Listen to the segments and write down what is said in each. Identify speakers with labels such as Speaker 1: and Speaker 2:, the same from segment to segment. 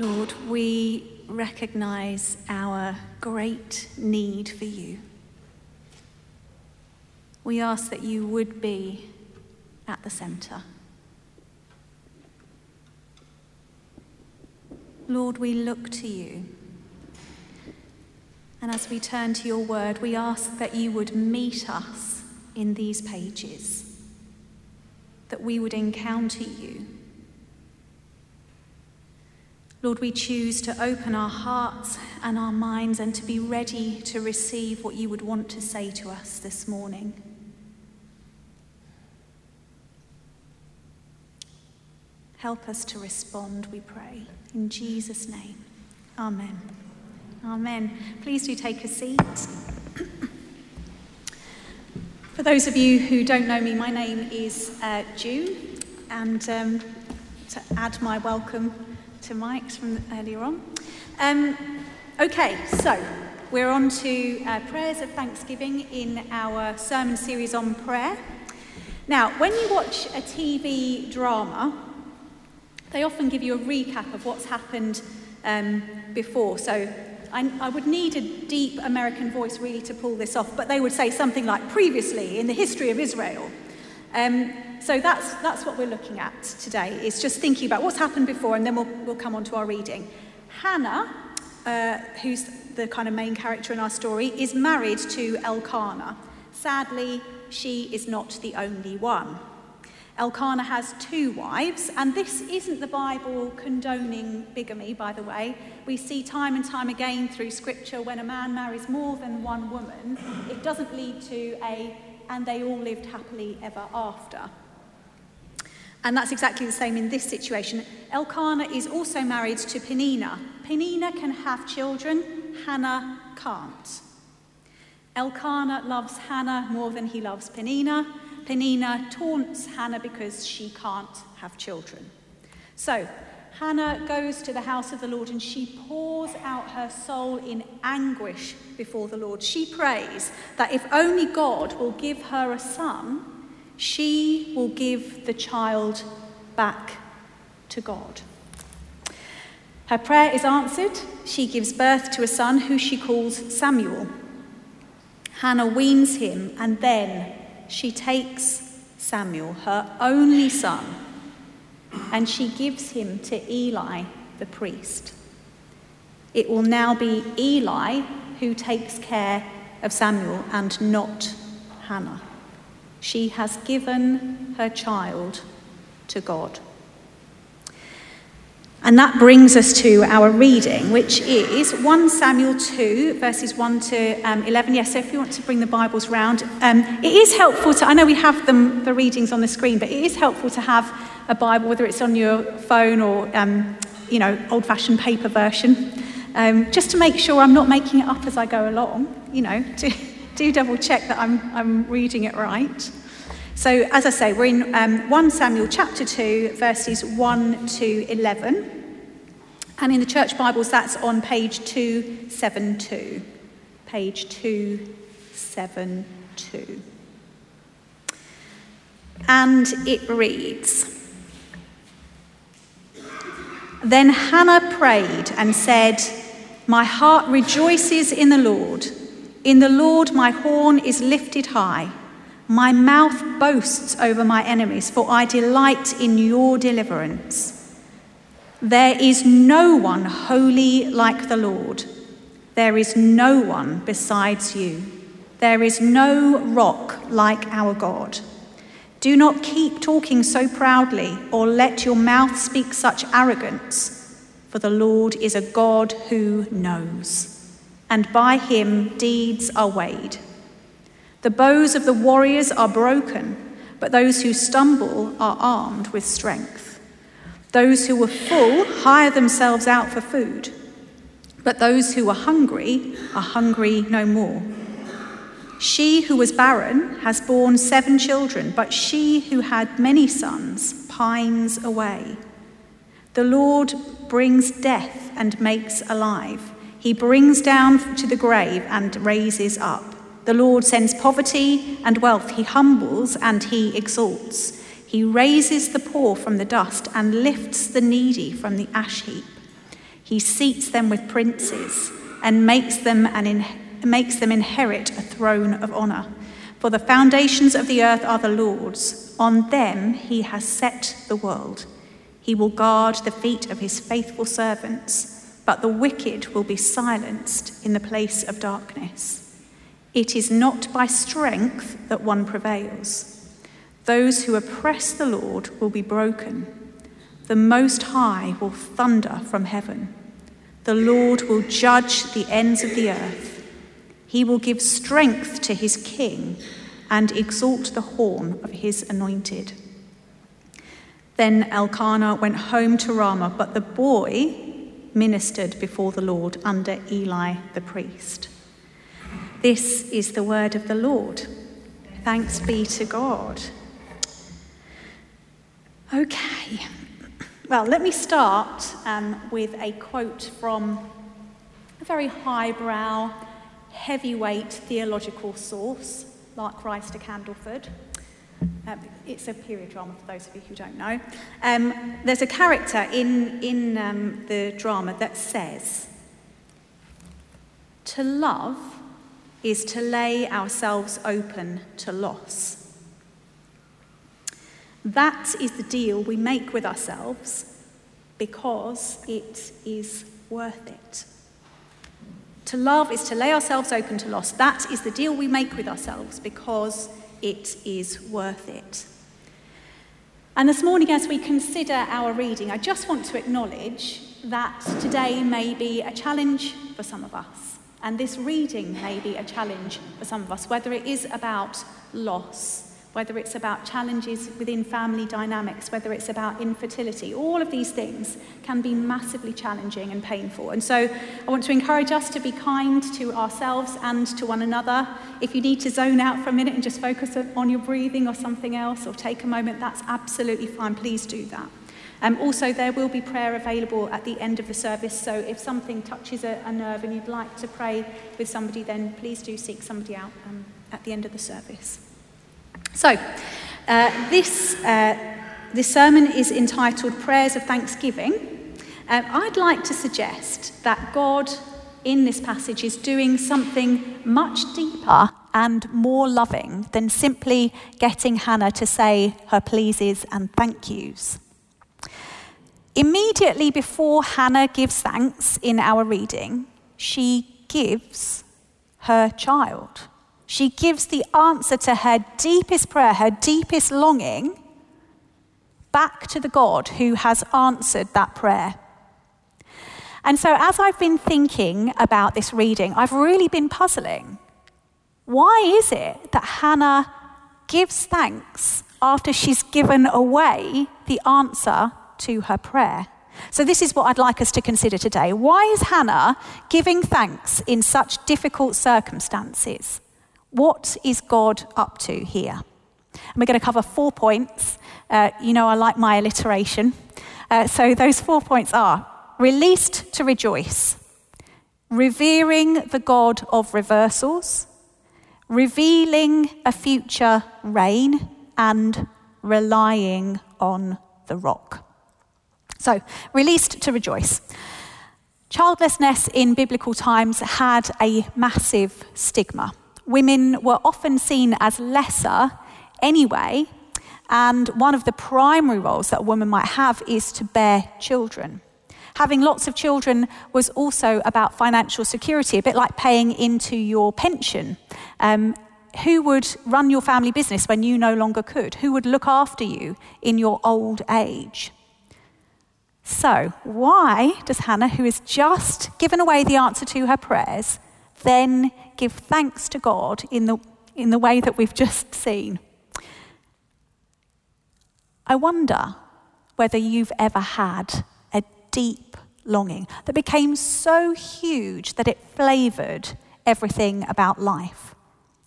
Speaker 1: Lord, we recognize our great need for you. We ask that you would be at the centre. Lord, we look to you. And as we turn to your word, we ask that you would meet us in these pages, that we would encounter you. Lord, we choose to open our hearts and our minds and to be ready to receive what you would want to say to us this morning. Help us to respond, we pray. In Jesus' name, Amen. Amen. Please do take a seat. For those of you who don't know me, my name is uh, June, and um, to add my welcome to Mike's from earlier on. Um, okay, so we're on to uh, prayers of thanksgiving in our sermon series on prayer. Now, when you watch a TV drama, they often give you a recap of what's happened um, before. So I, I, would need a deep American voice really to pull this off, but they would say something like previously in the history of Israel. Um, so that's, that's what we're looking at today, is just thinking about what's happened before, and then we'll, we'll come on to our reading. Hannah, uh, who's the kind of main character in our story, is married to Elkanah. Sadly, she is not the only one. Elkanah has two wives, and this isn't the Bible condoning bigamy, by the way. We see time and time again through scripture when a man marries more than one woman, it doesn't lead to a, and they all lived happily ever after. And that's exactly the same in this situation. Elkanah is also married to Peninnah. Peninnah can have children, Hannah can't. Elkanah loves Hannah more than he loves Peninnah. Peninnah taunts Hannah because she can't have children. So Hannah goes to the house of the Lord and she pours out her soul in anguish before the Lord. She prays that if only God will give her a son, she will give the child back to God. Her prayer is answered. She gives birth to a son who she calls Samuel. Hannah weans him and then she takes Samuel, her only son, and she gives him to Eli, the priest. It will now be Eli who takes care of Samuel and not Hannah. She has given her child to God. And that brings us to our reading, which is 1 Samuel 2, verses 1 to um, 11. Yes, so if you want to bring the Bibles round, um, it is helpful to, I know we have them, the readings on the screen, but it is helpful to have a Bible, whether it's on your phone or, um, you know, old fashioned paper version, um, just to make sure I'm not making it up as I go along, you know, to, do double check that I'm, I'm reading it right. So, as I say, we're in um, 1 Samuel chapter 2, verses 1 to 11. And in the church Bibles, that's on page 272. Page 272. And it reads Then Hannah prayed and said, My heart rejoices in the Lord. In the Lord, my horn is lifted high. My mouth boasts over my enemies, for I delight in your deliverance. There is no one holy like the Lord. There is no one besides you. There is no rock like our God. Do not keep talking so proudly, or let your mouth speak such arrogance, for the Lord is a God who knows, and by him deeds are weighed. The bows of the warriors are broken, but those who stumble are armed with strength. Those who were full hire themselves out for food, but those who are hungry are hungry no more. She who was barren has borne seven children, but she who had many sons pines away. The Lord brings death and makes alive. He brings down to the grave and raises up. The Lord sends poverty and wealth. He humbles and he exalts. He raises the poor from the dust and lifts the needy from the ash heap. He seats them with princes and makes them, an in, makes them inherit a throne of honour. For the foundations of the earth are the Lord's. On them he has set the world. He will guard the feet of his faithful servants, but the wicked will be silenced in the place of darkness. It is not by strength that one prevails. Those who oppress the Lord will be broken. The Most High will thunder from heaven. The Lord will judge the ends of the earth. He will give strength to his king and exalt the horn of his anointed. Then Elkanah went home to Ramah, but the boy ministered before the Lord under Eli the priest. This is the word of the Lord. Thanks be to God. Okay, well, let me start um, with a quote from a very highbrow, heavyweight theological source, Lark Rise to Candleford. Uh, it's a period drama for those of you who don't know. Um, there's a character in, in um, the drama that says, To love is to lay ourselves open to loss. That is the deal we make with ourselves because it is worth it. To love is to lay ourselves open to loss. That is the deal we make with ourselves because it is worth it. And this morning, as we consider our reading, I just want to acknowledge that today may be a challenge for some of us. And this reading may be a challenge for some of us, whether it is about loss whether it's about challenges within family dynamics, whether it's about infertility, all of these things can be massively challenging and painful. And so I want to encourage us to be kind to ourselves and to one another. If you need to zone out for a minute and just focus on your breathing or something else, or take a moment, that's absolutely fine. Please do that. Um, also, there will be prayer available at the end of the service, so if something touches a, a nerve and you'd like to pray with somebody, then please do seek somebody out um, at the end of the service. So, uh, this, uh, this sermon is entitled Prayers of Thanksgiving. Um, I'd like to suggest that God in this passage is doing something much deeper and more loving than simply getting Hannah to say her pleases and thank yous. Immediately before Hannah gives thanks in our reading, she gives her child. She gives the answer to her deepest prayer, her deepest longing, back to the God who has answered that prayer. And so, as I've been thinking about this reading, I've really been puzzling. Why is it that Hannah gives thanks after she's given away the answer to her prayer? So, this is what I'd like us to consider today. Why is Hannah giving thanks in such difficult circumstances? What is God up to here? And we're going to cover four points. Uh, you know, I like my alliteration. Uh, so those four points are released to rejoice, revering the God of reversals, revealing a future reign, and relying on the rock. So, released to rejoice. Childlessness in biblical times had a massive stigma women were often seen as lesser anyway, and one of the primary roles that a woman might have is to bear children. Having lots of children was also about financial security, a bit like paying into your pension. Um, who would run your family business when you no longer could? Who would look after you in your old age? So, why does Hannah, who has just given away the answer to her prayers, then give thanks to God in the, in the way that we've just seen. I wonder whether you've ever had a deep longing that became so huge that it flavoured everything about life.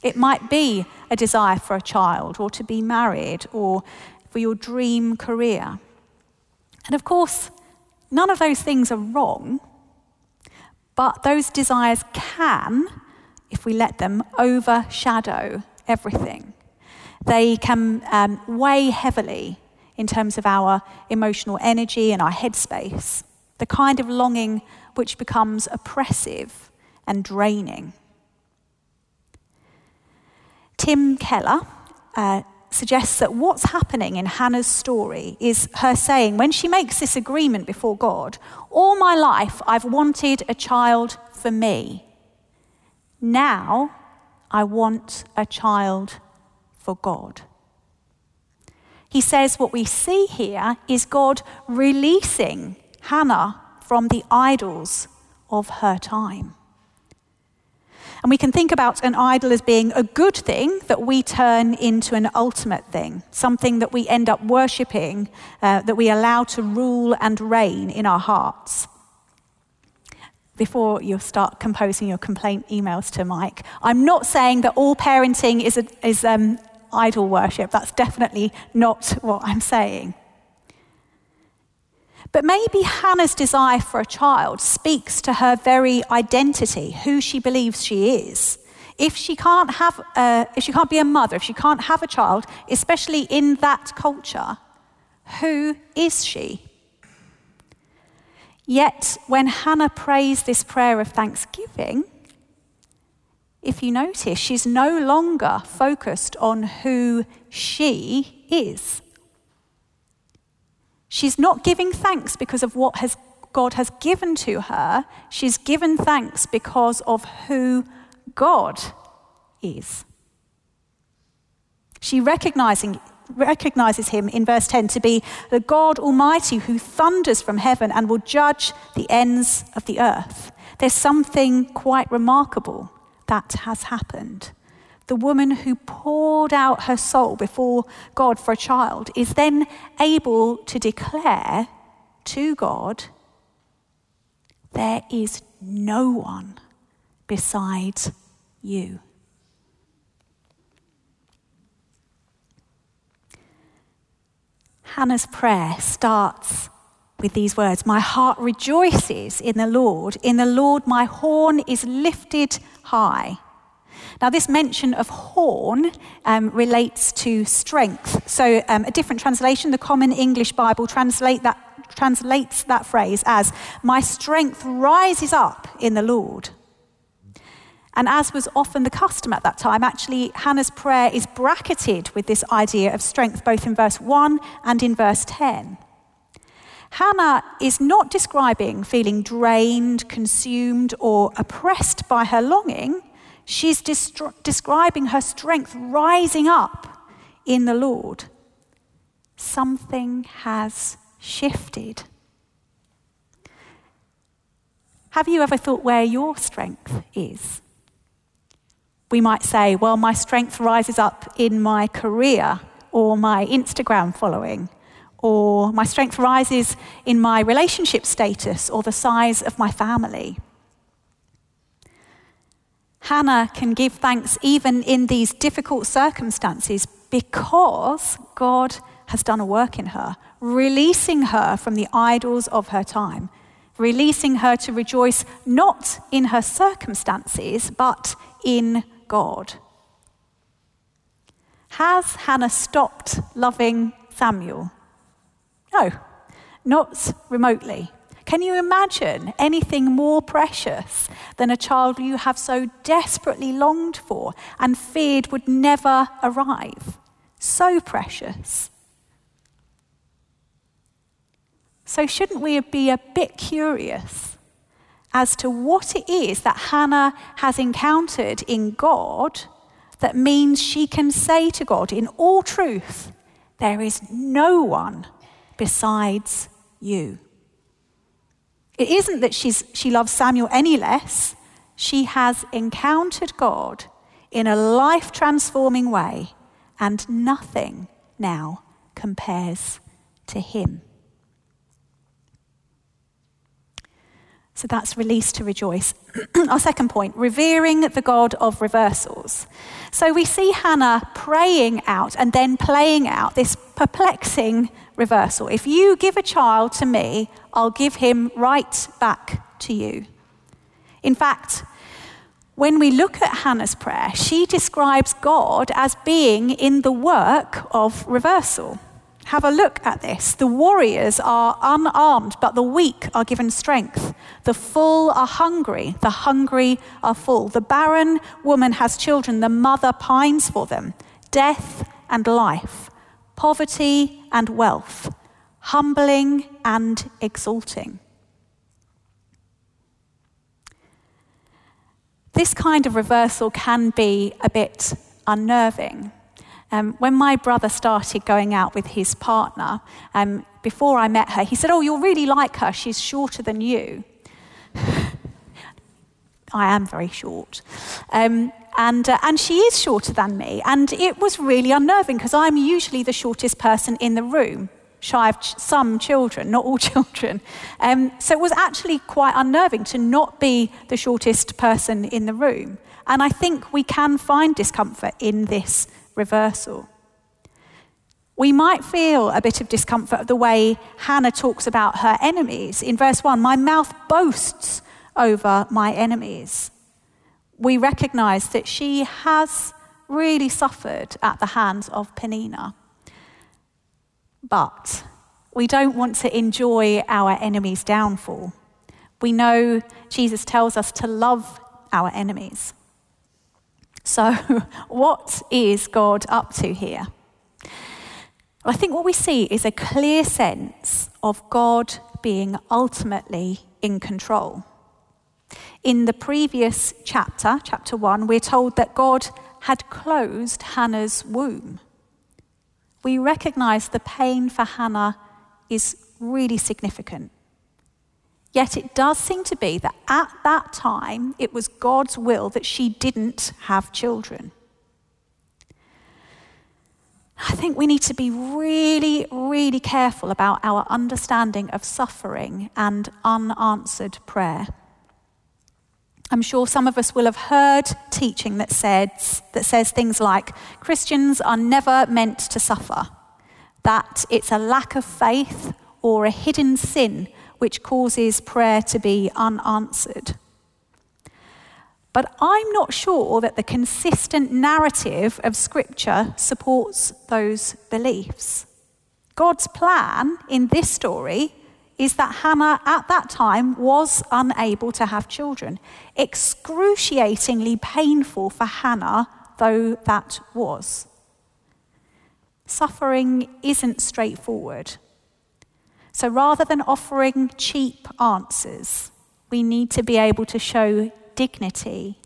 Speaker 1: It might be a desire for a child, or to be married, or for your dream career. And of course, none of those things are wrong, but those desires can if we let them overshadow everything. They can um, weigh heavily in terms of our emotional energy and our headspace. the kind of longing which becomes oppressive and draining. Tim Keller uh, suggests that what's happening in Hannah's story is her saying, when she makes this agreement before God, all my life I've wanted a child for me. Now I want a child for God. He says what we see here is God releasing Hannah from the idols of her time. And we can think about an idol as being a good thing that we turn into an ultimate thing, something that we end up worshipping, uh, that we allow to rule and reign in our hearts. Before you start composing your complaint emails to Mike, I'm not saying that all parenting is, a, is um, idol worship. That's definitely not what I'm saying. But maybe Hannah's desire for a child speaks to her very identity, who she believes she is. If she can't have, a, if she can't be a mother, if she can't have a child, especially in that culture, who is she? Yet, when Hannah prays this prayer of thanksgiving, if you notice, she's no longer focused on who she is. She's not giving thanks because of what has, God has given to her. She's given thanks because of who God is. She recognizing, recognizes him in verse 10 to be the God Almighty who thunders from heaven and will judge the ends of the earth. There's something quite remarkable that has happened the woman who poured out her soul before God for a child, is then able to declare to God, There is no one besides you. Hannah's prayer starts with these words My heart rejoices in the Lord. In the Lord, my horn is lifted high. Now, this mention of horn um, relates to strength. So, um, a different translation, the Common English Bible, translate that, translates that phrase as, My strength rises up in the Lord. And as was often the custom at that time, actually, Hannah's prayer is bracketed with this idea of strength, both in verse 1 and in verse 10. Hannah is not describing feeling drained, consumed, or oppressed by her longing. She's describing her strength rising up in the Lord. Something has shifted. Have you ever thought where your strength is? We might say, well, my strength rises up in my career or my Instagram following, or my strength rises in my relationship status or the size of my family. Hannah can give thanks even in these difficult circumstances because God has done a work in her, releasing her from the idols of her time, releasing her to rejoice not in her circumstances, but in God. Has Hannah stopped loving Samuel? No, not remotely. Can you imagine anything more precious than a child you have so desperately longed for and feared would never arrive? So precious. So, shouldn't we be a bit curious as to what it is that Hannah has encountered in God that means she can say to God in all truth, There is no one besides you? It isn't that she's, she loves Samuel any less. She has encountered God in a life transforming way, and nothing now compares to him. So that's release to rejoice. Our second point, revering the God of reversals. So we see Hannah praying out and then playing out this perplexing reversal. If you give a child to me, I'll give him right back to you. In fact, when we look at Hannah's prayer, she describes God as being in the work of reversal. Have a look at this. The warriors are unarmed, but the weak are given strength. The full are hungry, the hungry are full. The barren woman has children, the mother pines for them. Death and life, poverty and wealth, humbling and exalting. This kind of reversal can be a bit unnerving. Um, when my brother started going out with his partner, um, before I met her, he said, Oh, you'll really like her. She's shorter than you. I am very short. Um, and, uh, and she is shorter than me. And it was really unnerving because I'm usually the shortest person in the room, shy of ch- some children, not all children. Um, so it was actually quite unnerving to not be the shortest person in the room. And I think we can find discomfort in this reversal. We might feel a bit of discomfort of the way Hannah talks about her enemies. In verse 1, my mouth boasts over my enemies. We recognize that she has really suffered at the hands of Peninnah. But we don't want to enjoy our enemy's downfall. We know Jesus tells us to love our enemies. So, what is God up to here? I think what we see is a clear sense of God being ultimately in control. In the previous chapter, chapter 1, we're told that God had closed Hannah's womb. We recognize the pain for Hannah is really significant. Yet it does seem to be that at that time it was God's will that she didn't have children. I think we need to be really, really careful about our understanding of suffering and unanswered prayer. I'm sure some of us will have heard teaching that says, that says things like Christians are never meant to suffer, that it's a lack of faith or a hidden sin which causes prayer to be unanswered. But I'm not sure that the consistent narrative of Scripture supports those beliefs. God's plan in this story is that Hannah at that time was unable to have children. Excruciatingly painful for Hannah, though that was. Suffering isn't straightforward. So rather than offering cheap answers, we need to be able to show dignity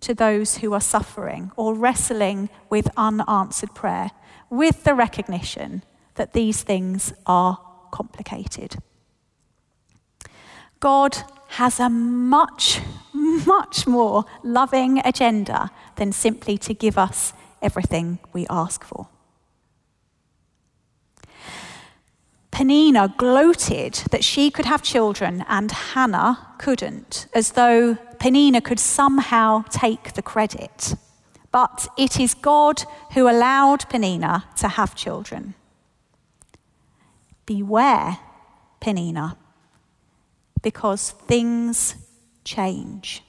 Speaker 1: to those who are suffering or wrestling with unanswered prayer, with the recognition that these things are complicated. God has a much, much more loving agenda than simply to give us everything we ask for. Peninnah gloated that she could have children and Hannah couldn't, as though Peninnah could somehow take the credit. But it is God who allowed Peninnah to have children. Beware, Peninnah, because things change.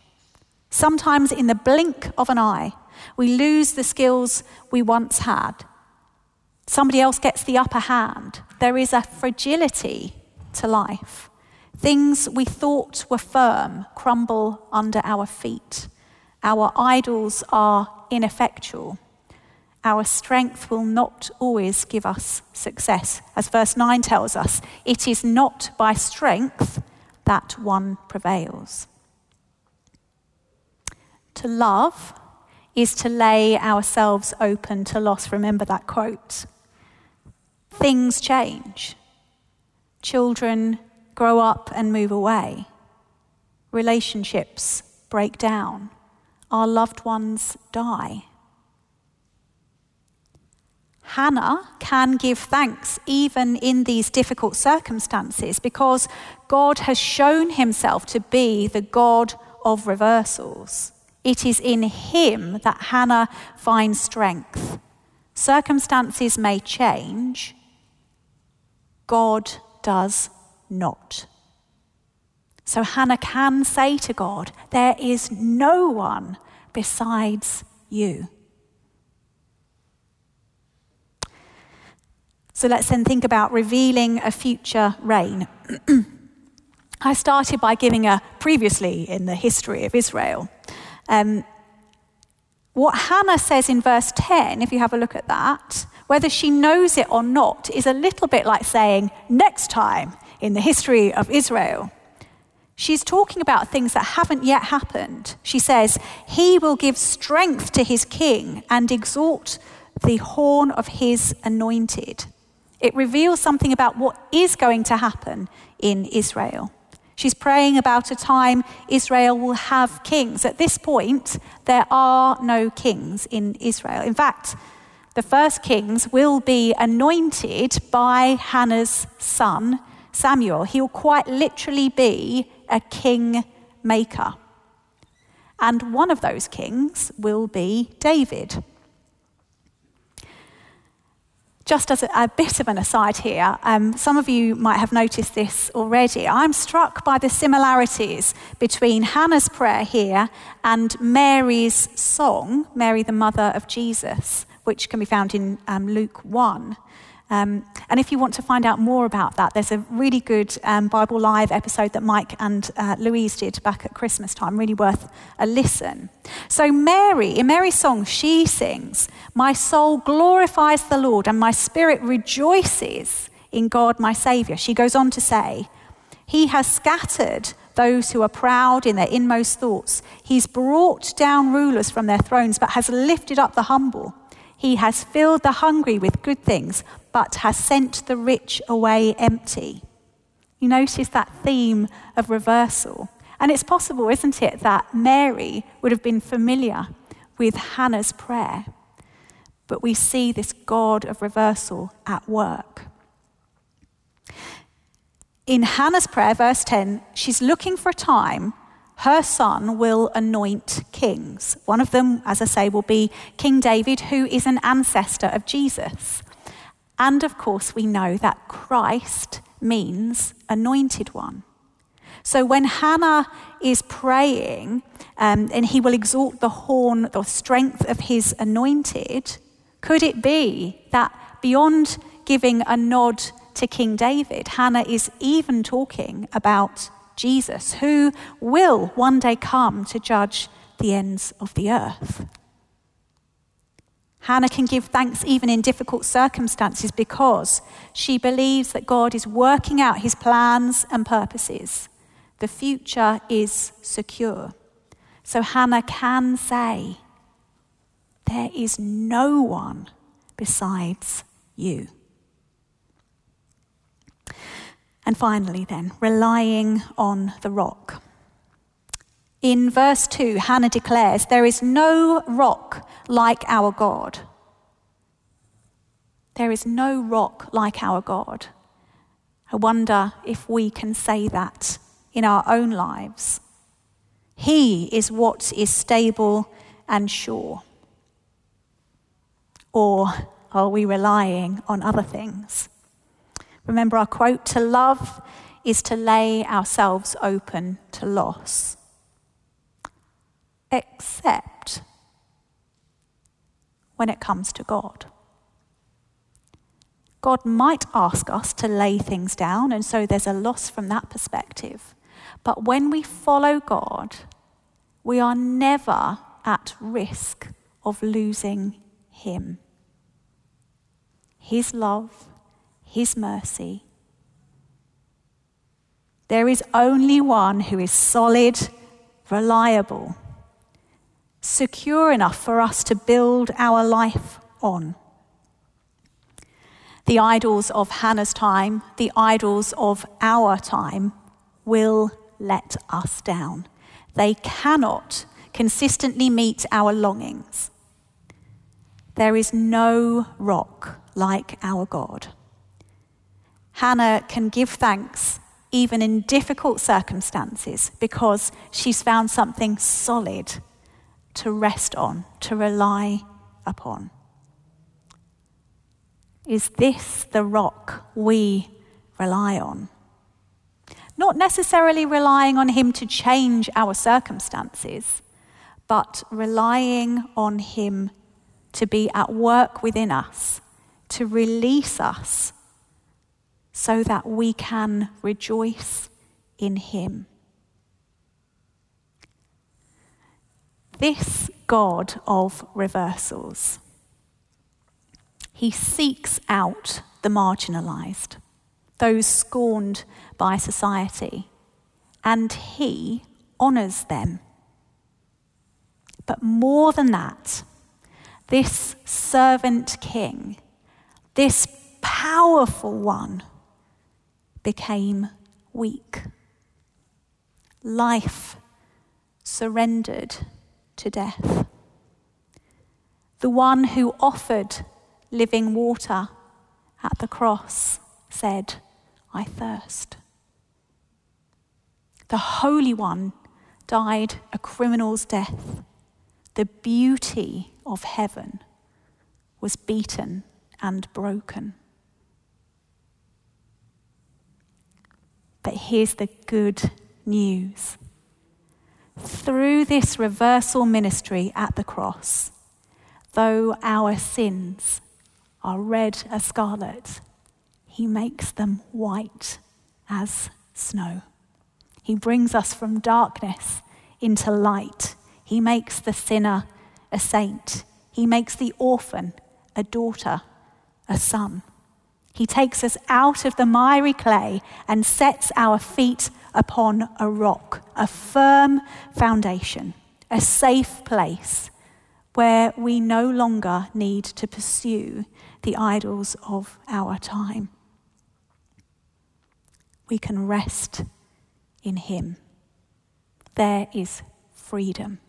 Speaker 1: Sometimes, in the blink of an eye, we lose the skills we once had Somebody else gets the upper hand. There is a fragility to life. Things we thought were firm crumble under our feet. Our idols are ineffectual. Our strength will not always give us success. As verse 9 tells us, it is not by strength that one prevails. To love is to lay ourselves open to loss. Remember that quote things change. Children grow up and move away. Relationships break down. Our loved ones die. Hannah can give thanks even in these difficult circumstances because God has shown himself to be the God of reversals. It is in him that Hannah finds strength. Circumstances may change, God does not. So Hannah can say to God, There is no one besides you. So let's then think about revealing a future reign. I started by giving a previously in the history of Israel. Um, what Hannah says in verse 10, if you have a look at that, whether she knows it or not, is a little bit like saying, next time in the history of Israel. She's talking about things that haven't yet happened. She says, He will give strength to his king and exalt the horn of his anointed. It reveals something about what is going to happen in Israel. She's praying about a time Israel will have kings. At this point, there are no kings in Israel. In fact, the first kings will be anointed by Hannah's son, Samuel. He will quite literally be a king maker. And one of those kings will be David. Just as a, a bit of an aside here, um, some of you might have noticed this already. I'm struck by the similarities between Hannah's prayer here and Mary's song, Mary, the mother of Jesus, which can be found in um, Luke 1. Um, and if you want to find out more about that, there's a really good um, Bible Live episode that Mike and uh, Louise did back at Christmas time, really worth a listen. So, Mary, in Mary's song, she sings, My soul glorifies the Lord, and my spirit rejoices in God my Saviour. She goes on to say, He has scattered those who are proud in their inmost thoughts. He's brought down rulers from their thrones, but has lifted up the humble. He has filled the hungry with good things, but has sent the rich away empty. You notice that theme of reversal. And it's possible, isn't it, that Mary would have been familiar with Hannah's prayer. But we see this God of reversal at work. In Hannah's prayer, verse 10, she's looking for a time her son will anoint kings. One of them, as I say, will be King David, who is an ancestor of Jesus. And of course, we know that Christ means anointed one. So when Hannah is praying, um, and he will exalt the horn, the strength of his anointed, could it be that beyond giving a nod to King David, Hannah is even talking about Jesus, who will one day come to judge the ends of the earth? Hannah can give thanks even in difficult circumstances because she believes that God is working out his plans and purposes. The future is secure. So Hannah can say, There is no one besides you. And finally, then, relying on the rock. In verse 2, Hannah declares, There is no rock like our God. There is no rock like our God. I wonder if we can say that in our own lives. He is what is stable and sure. Or are we relying on other things? Remember our quote to love is to lay ourselves open to loss except when it comes to God. God might ask us to lay things down, and so there's a loss from that perspective. But when we follow God, we are never at risk of losing Him. His love, His mercy. There is only one who is solid, reliable, secure enough for us to build our life on. The idols of Hannah's time, the idols of our time, will let us down. They cannot consistently meet our longings. There is no rock like our God. Hannah can give thanks even in difficult circumstances because she's found something solid to rest on, to rely upon. Is this the rock we rely on? Not necessarily relying on Him to change our circumstances, but relying on Him to be at work within us, to release us so that we can rejoice in Him. This God of reversals, He seeks out the marginalized, those scorned by society, and He honors them. But more than that, this servant king, this powerful one, became weak. Life surrendered to death. The one who offered living water at the cross said, I thirst. The Holy One died a criminal's death. The beauty of heaven was beaten and broken. But here's the good news. Through this reversal ministry at the cross, though our sins are red as scarlet, he makes them white as snow. He brings us from darkness into light. He makes the sinner a saint. He makes the orphan a daughter, a son. He takes us out of the miry clay and sets our feet upon a rock, a firm foundation, a safe place where we no longer need to pursue the idols of our time. We can rest in Him. There is freedom.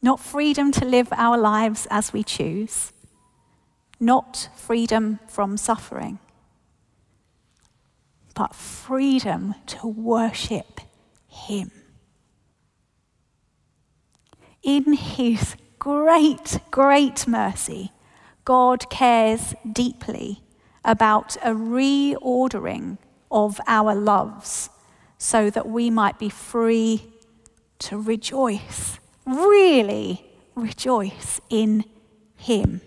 Speaker 1: Not freedom to live our lives as we choose, not freedom from suffering, but freedom to worship Him. In His great, great mercy, God cares deeply about a reordering of our loves so that we might be free to rejoice, really rejoice in Him.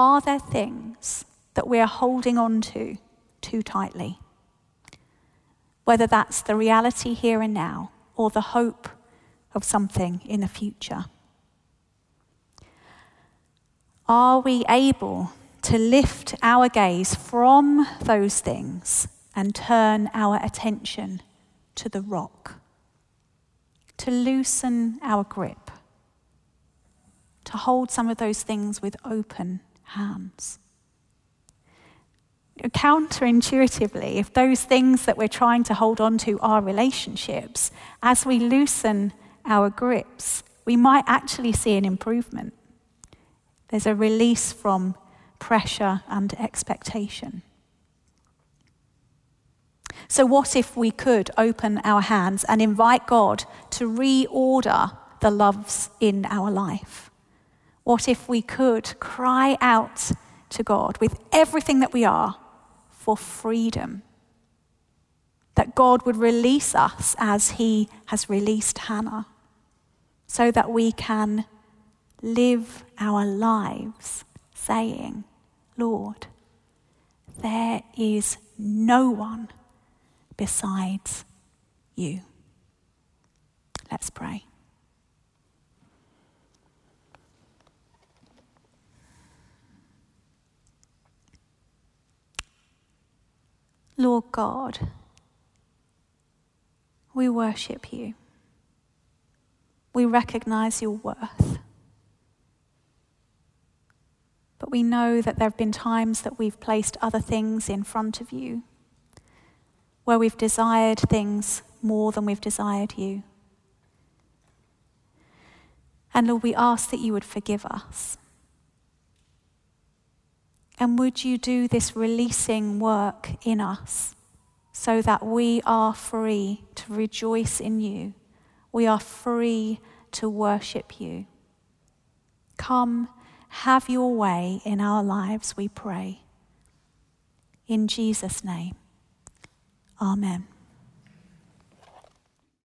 Speaker 1: Are there things that we are holding on to too tightly? Whether that's the reality here and now or the hope of something in the future. Are we able to lift our gaze from those things and turn our attention to the rock? To loosen our grip, to hold some of those things with open hands. Counterintuitively, if those things that we're trying to hold on to are relationships, as we loosen our grips, we might actually see an improvement. There's a release from pressure and expectation. So, what if we could open our hands and invite God to reorder the loves in our life? What if we could cry out to God with everything that we are for freedom? That God would release us as He has released Hannah, so that we can live our lives saying, Lord, there is no one besides you. Let's pray. Lord God, we worship you. We recognize your worth. But we know that there have been times that we've placed other things in front of you, where we've desired things more than we've desired you. And Lord, we ask that you would forgive us. And would you do this releasing work in us so that we are free to rejoice in you? We are free to worship you. Come, have your way in our lives, we pray. In Jesus' name, amen.